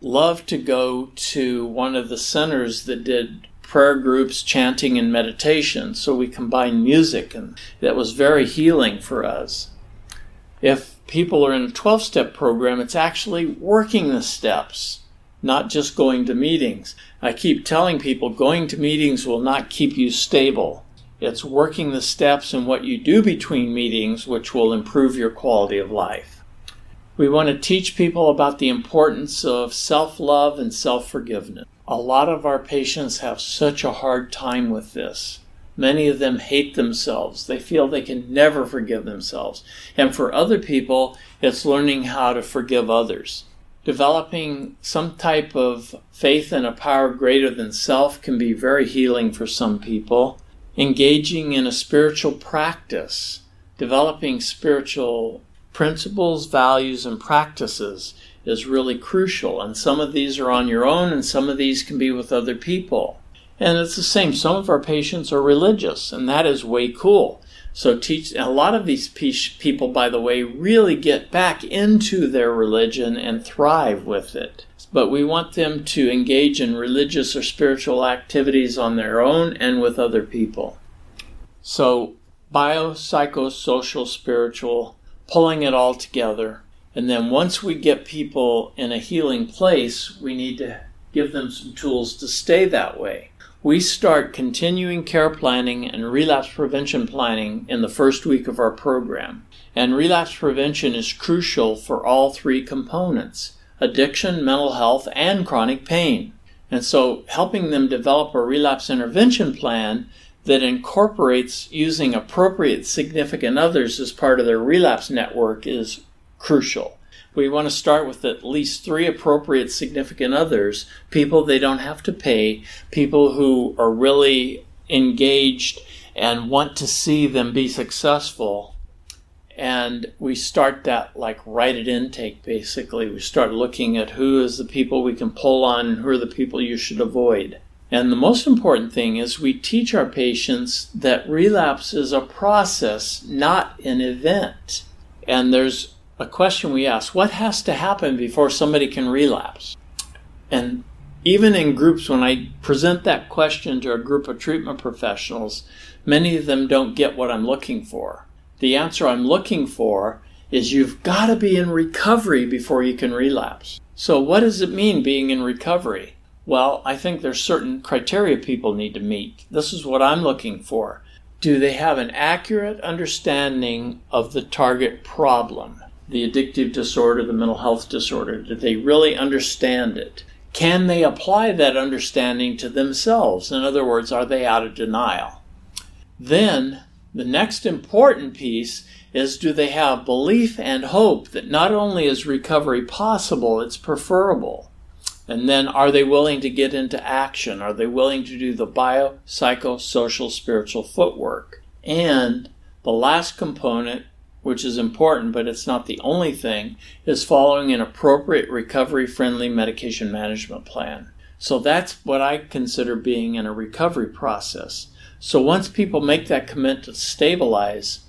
loved to go to one of the centers that did prayer groups, chanting, and meditation. So we combined music, and that was very healing for us. If people are in a 12 step program, it's actually working the steps, not just going to meetings. I keep telling people going to meetings will not keep you stable. It's working the steps and what you do between meetings which will improve your quality of life. We want to teach people about the importance of self love and self forgiveness. A lot of our patients have such a hard time with this. Many of them hate themselves. They feel they can never forgive themselves. And for other people, it's learning how to forgive others. Developing some type of faith in a power greater than self can be very healing for some people engaging in a spiritual practice, developing spiritual principles, values, and practices is really crucial. And some of these are on your own, and some of these can be with other people. And it's the same. Some of our patients are religious, and that is way cool. So teach a lot of these people, by the way, really get back into their religion and thrive with it. But we want them to engage in religious or spiritual activities on their own and with other people. So bio, psychosocial, spiritual, pulling it all together. And then once we get people in a healing place, we need to give them some tools to stay that way. We start continuing care planning and relapse prevention planning in the first week of our program. And relapse prevention is crucial for all three components addiction, mental health, and chronic pain. And so helping them develop a relapse intervention plan that incorporates using appropriate significant others as part of their relapse network is crucial we want to start with at least three appropriate significant others, people they don't have to pay, people who are really engaged and want to see them be successful. And we start that like right at intake, basically. We start looking at who is the people we can pull on and who are the people you should avoid. And the most important thing is we teach our patients that relapse is a process, not an event. And there's a question we ask what has to happen before somebody can relapse? And even in groups, when I present that question to a group of treatment professionals, many of them don't get what I'm looking for. The answer I'm looking for is you've got to be in recovery before you can relapse. So, what does it mean being in recovery? Well, I think there's certain criteria people need to meet. This is what I'm looking for. Do they have an accurate understanding of the target problem? The addictive disorder, the mental health disorder? Do they really understand it? Can they apply that understanding to themselves? In other words, are they out of denial? Then, the next important piece is do they have belief and hope that not only is recovery possible, it's preferable? And then are they willing to get into action? Are they willing to do the bio, psycho, social, spiritual footwork? And the last component which is important, but it's not the only thing, is following an appropriate recovery friendly medication management plan. So that's what I consider being in a recovery process. So once people make that commitment to stabilize,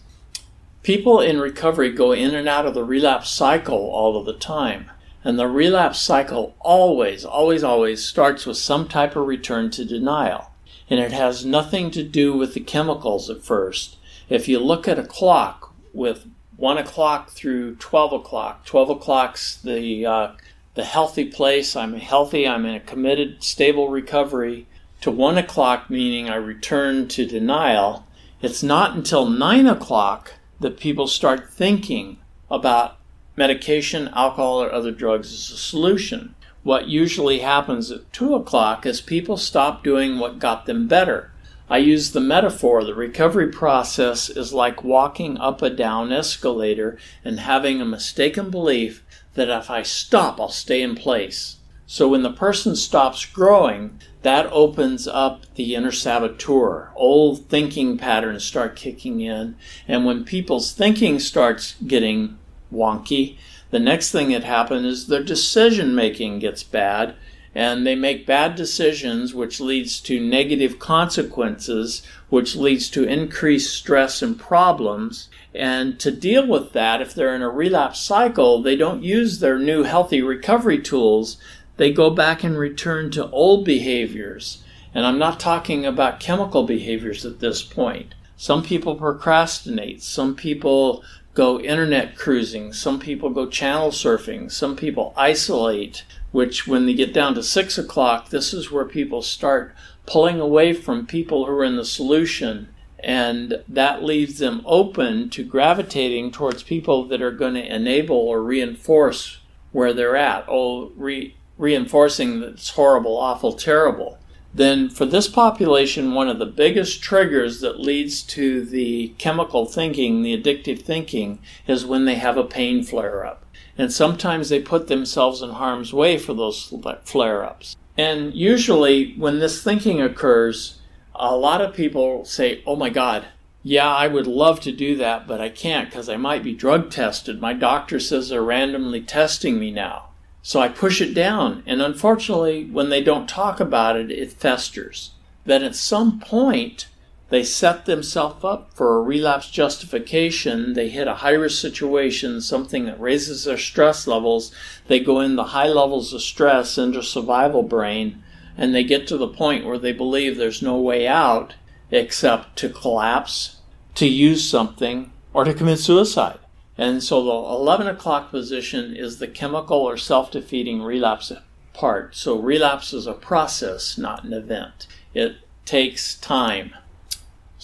people in recovery go in and out of the relapse cycle all of the time. And the relapse cycle always, always, always starts with some type of return to denial. And it has nothing to do with the chemicals at first. If you look at a clock, with one o'clock through twelve o'clock. Twelve o'clock's the uh, the healthy place. I'm healthy. I'm in a committed, stable recovery. To one o'clock, meaning I return to denial. It's not until nine o'clock that people start thinking about medication, alcohol, or other drugs as a solution. What usually happens at two o'clock is people stop doing what got them better. I use the metaphor the recovery process is like walking up a down escalator and having a mistaken belief that if I stop, I'll stay in place. So when the person stops growing, that opens up the inner saboteur. Old thinking patterns start kicking in. And when people's thinking starts getting wonky, the next thing that happens is their decision making gets bad and they make bad decisions, which leads to negative consequences, which leads to increased stress and problems. And to deal with that, if they're in a relapse cycle, they don't use their new healthy recovery tools. They go back and return to old behaviors. And I'm not talking about chemical behaviors at this point. Some people procrastinate. Some people go internet cruising. Some people go channel surfing. Some people isolate which when they get down to six o'clock, this is where people start pulling away from people who are in the solution. And that leaves them open to gravitating towards people that are going to enable or reinforce where they're at. Oh, re- reinforcing that it's horrible, awful, terrible. Then, for this population, one of the biggest triggers that leads to the chemical thinking, the addictive thinking, is when they have a pain flare up and sometimes they put themselves in harm's way for those flare ups. And usually, when this thinking occurs, a lot of people say, Oh my God, Yeah, I would love to do that, but I can't because I might be drug tested. My doctor says they're randomly testing me now. So I push it down, and unfortunately, when they don't talk about it, it festers. Then at some point, they set themselves up for a relapse justification. They hit a high risk situation, something that raises their stress levels. They go in the high levels of stress into survival brain, and they get to the point where they believe there's no way out except to collapse, to use something, or to commit suicide. And so the 11 o'clock position is the chemical or self defeating relapse part. So relapse is a process, not an event. It takes time.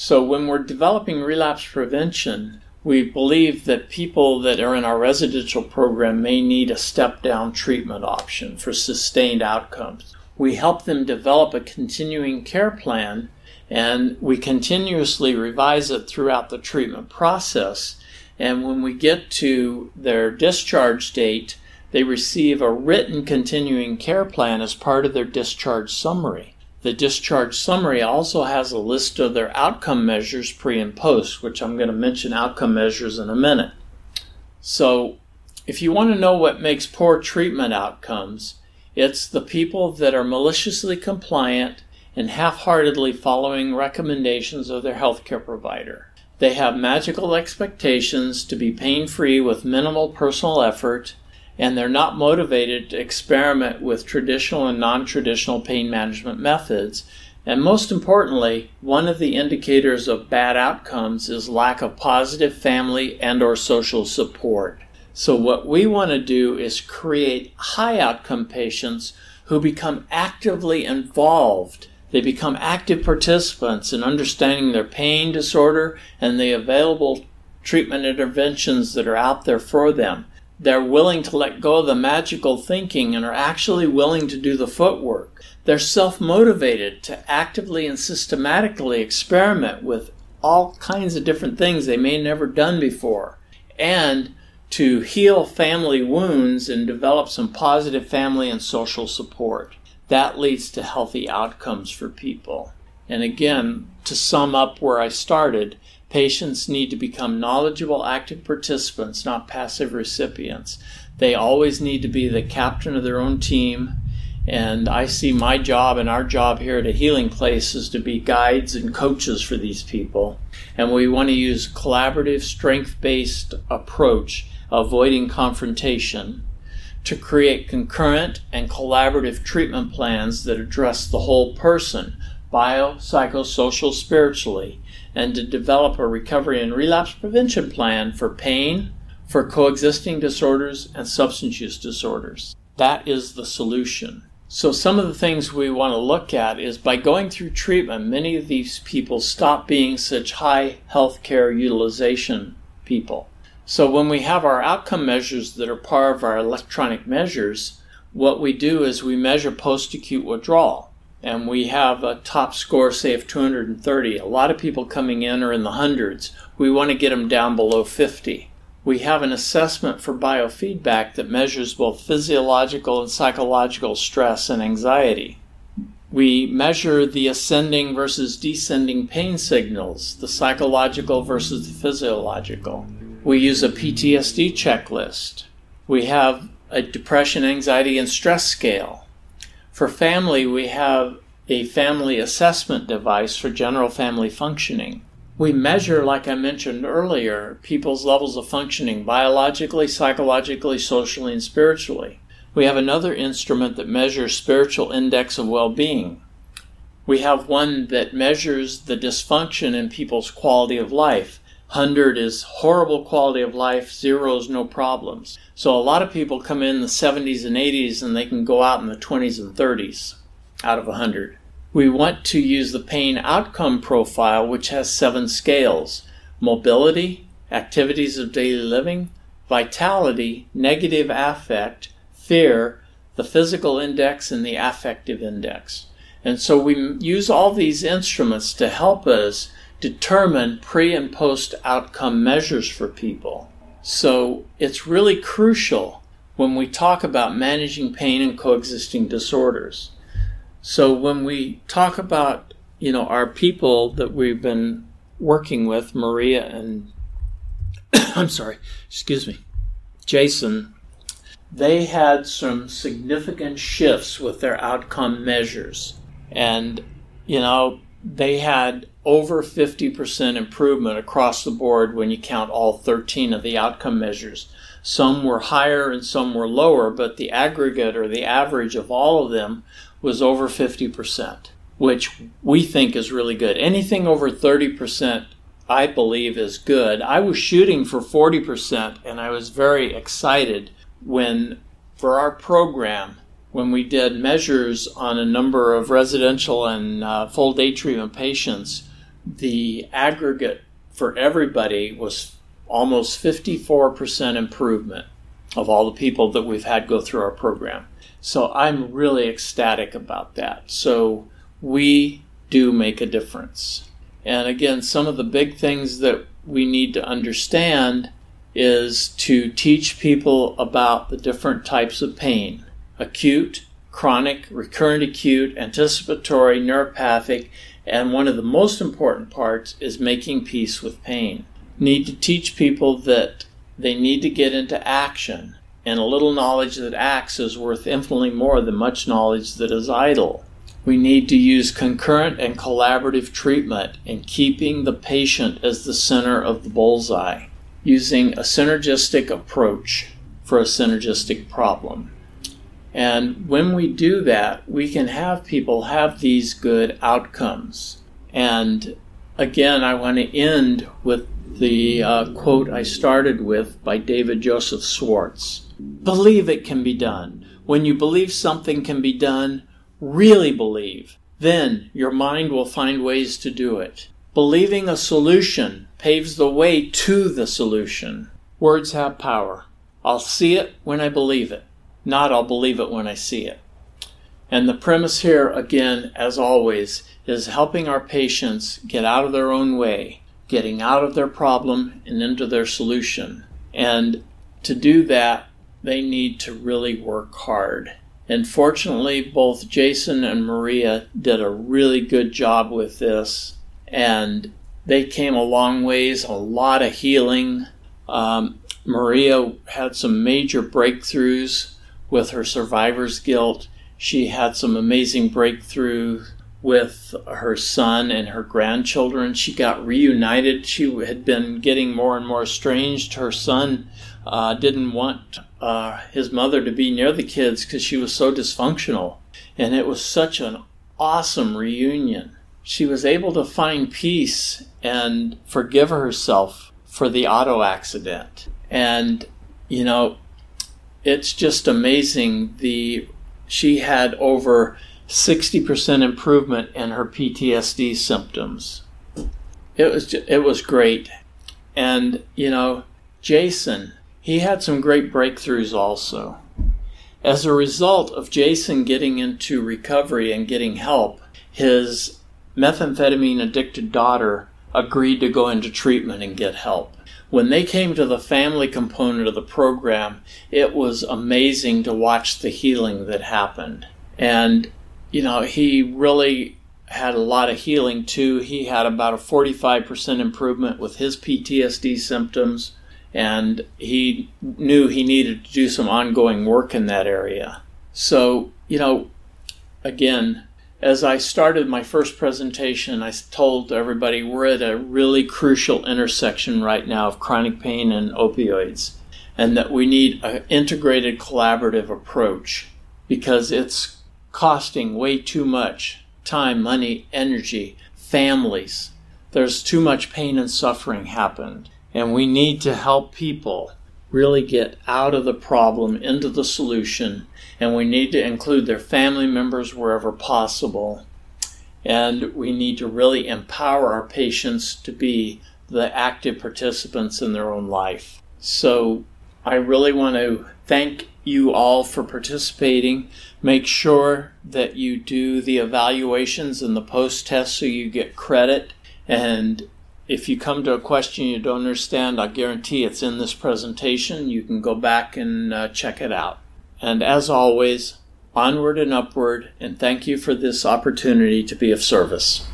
So when we're developing relapse prevention, we believe that people that are in our residential program may need a step down treatment option for sustained outcomes. We help them develop a continuing care plan and we continuously revise it throughout the treatment process and when we get to their discharge date, they receive a written continuing care plan as part of their discharge summary. The discharge summary also has a list of their outcome measures pre and post, which I'm going to mention outcome measures in a minute. So, if you want to know what makes poor treatment outcomes, it's the people that are maliciously compliant and half heartedly following recommendations of their healthcare provider. They have magical expectations to be pain free with minimal personal effort, and they're not motivated to experiment with traditional and non traditional pain management methods. And most importantly, one of the indicators of bad outcomes is lack of positive family and or social support. So what we want to do is create high outcome patients who become actively involved they become active participants in understanding their pain disorder and the available treatment interventions that are out there for them. They're willing to let go of the magical thinking and are actually willing to do the footwork. They're self motivated to actively and systematically experiment with all kinds of different things they may never done before. And to heal family wounds and develop some positive family and social support that leads to healthy outcomes for people. And again, to sum up where I started, patients need to become knowledgeable, active participants, not passive recipients. They always need to be the captain of their own team. And I see my job and our job here at a healing place is to be guides and coaches for these people. And we want to use collaborative, strength based approach, avoiding confrontation to create concurrent and collaborative treatment plans that address the whole person, bio, psychosocial, spiritually, and to develop a recovery and relapse prevention plan for pain, for coexisting disorders, and substance use disorders. That is the solution. So, some of the things we want to look at is by going through treatment, many of these people stop being such high healthcare utilization people. So when we have our outcome measures that are part of our electronic measures, what we do is we measure post-acute withdrawal. And we have a top score, say, of 230. A lot of people coming in are in the hundreds. We want to get them down below 50. We have an assessment for biofeedback that measures both physiological and psychological stress and anxiety. We measure the ascending versus descending pain signals, the psychological versus the physiological. We use a PTSD checklist. We have a depression, anxiety, and stress scale. For family, we have a family assessment device for general family functioning. We measure, like I mentioned earlier, people's levels of functioning biologically, psychologically, socially, and spiritually. We have another instrument that measures spiritual index of well being. We have one that measures the dysfunction in people's quality of life. 100 is horrible quality of life, zero is no problems. So a lot of people come in the 70s and 80s and they can go out in the 20s and 30s out of 100. We want to use the pain outcome profile, which has seven scales mobility, activities of daily living, vitality, negative affect, fear, the physical index, and the affective index. And so we use all these instruments to help us determine pre and post outcome measures for people. So it's really crucial when we talk about managing pain and coexisting disorders. So when we talk about, you know, our people that we've been working with Maria and I'm sorry, excuse me, Jason, they had some significant shifts with their outcome measures. And, you know, they had over 50% improvement across the board when you count all 13 of the outcome measures. Some were higher and some were lower, but the aggregate or the average of all of them was over 50%, which we think is really good. Anything over 30%, I believe, is good. I was shooting for 40%, and I was very excited when, for our program, when we did measures on a number of residential and uh, full day treatment patients, the aggregate for everybody was almost 54% improvement of all the people that we've had go through our program. So I'm really ecstatic about that. So we do make a difference. And again, some of the big things that we need to understand is to teach people about the different types of pain acute, chronic, recurrent acute, anticipatory, neuropathic, and one of the most important parts is making peace with pain. Need to teach people that they need to get into action, and a little knowledge that acts is worth infinitely more than much knowledge that is idle. We need to use concurrent and collaborative treatment in keeping the patient as the center of the bullseye, using a synergistic approach for a synergistic problem. And when we do that, we can have people have these good outcomes. And again, I want to end with the uh, quote I started with by David Joseph Schwartz Believe it can be done. When you believe something can be done, really believe. Then your mind will find ways to do it. Believing a solution paves the way to the solution. Words have power. I'll see it when I believe it. Not, I'll believe it when I see it. And the premise here, again, as always, is helping our patients get out of their own way, getting out of their problem and into their solution. And to do that, they need to really work hard. And fortunately, both Jason and Maria did a really good job with this. And they came a long ways, a lot of healing. Um, Maria had some major breakthroughs with her survivor's guilt. She had some amazing breakthrough with her son and her grandchildren. She got reunited. She had been getting more and more estranged. Her son uh, didn't want uh, his mother to be near the kids because she was so dysfunctional. And it was such an awesome reunion. She was able to find peace and forgive herself for the auto accident. And, you know, it's just amazing. The she had over 60% improvement in her PTSD symptoms. It was it was great. And you know, Jason, he had some great breakthroughs also. As a result of Jason getting into recovery and getting help, his methamphetamine addicted daughter agreed to go into treatment and get help when they came to the family component of the program, it was amazing to watch the healing that happened. And, you know, he really had a lot of healing too. He had about a 45% improvement with his PTSD symptoms, and he knew he needed to do some ongoing work in that area. So, you know, again, as I started my first presentation, I told everybody we're at a really crucial intersection right now of chronic pain and opioids, and that we need an integrated collaborative approach because it's costing way too much time, money, energy, families. There's too much pain and suffering happened, and we need to help people really get out of the problem into the solution and we need to include their family members wherever possible. And we need to really empower our patients to be the active participants in their own life. So I really want to thank you all for participating. Make sure that you do the evaluations and the post test so you get credit. And if you come to a question you don't understand, I guarantee it's in this presentation. You can go back and uh, check it out. And as always, onward and upward, and thank you for this opportunity to be of service.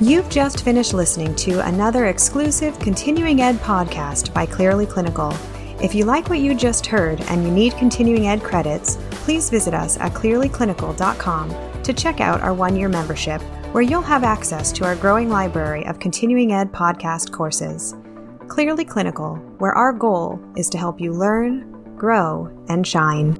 You've just finished listening to another exclusive continuing ed podcast by Clearly Clinical. If you like what you just heard and you need continuing ed credits, please visit us at clearlyclinical.com to check out our one year membership, where you'll have access to our growing library of continuing ed podcast courses. Clearly Clinical, where our goal is to help you learn, grow, and shine.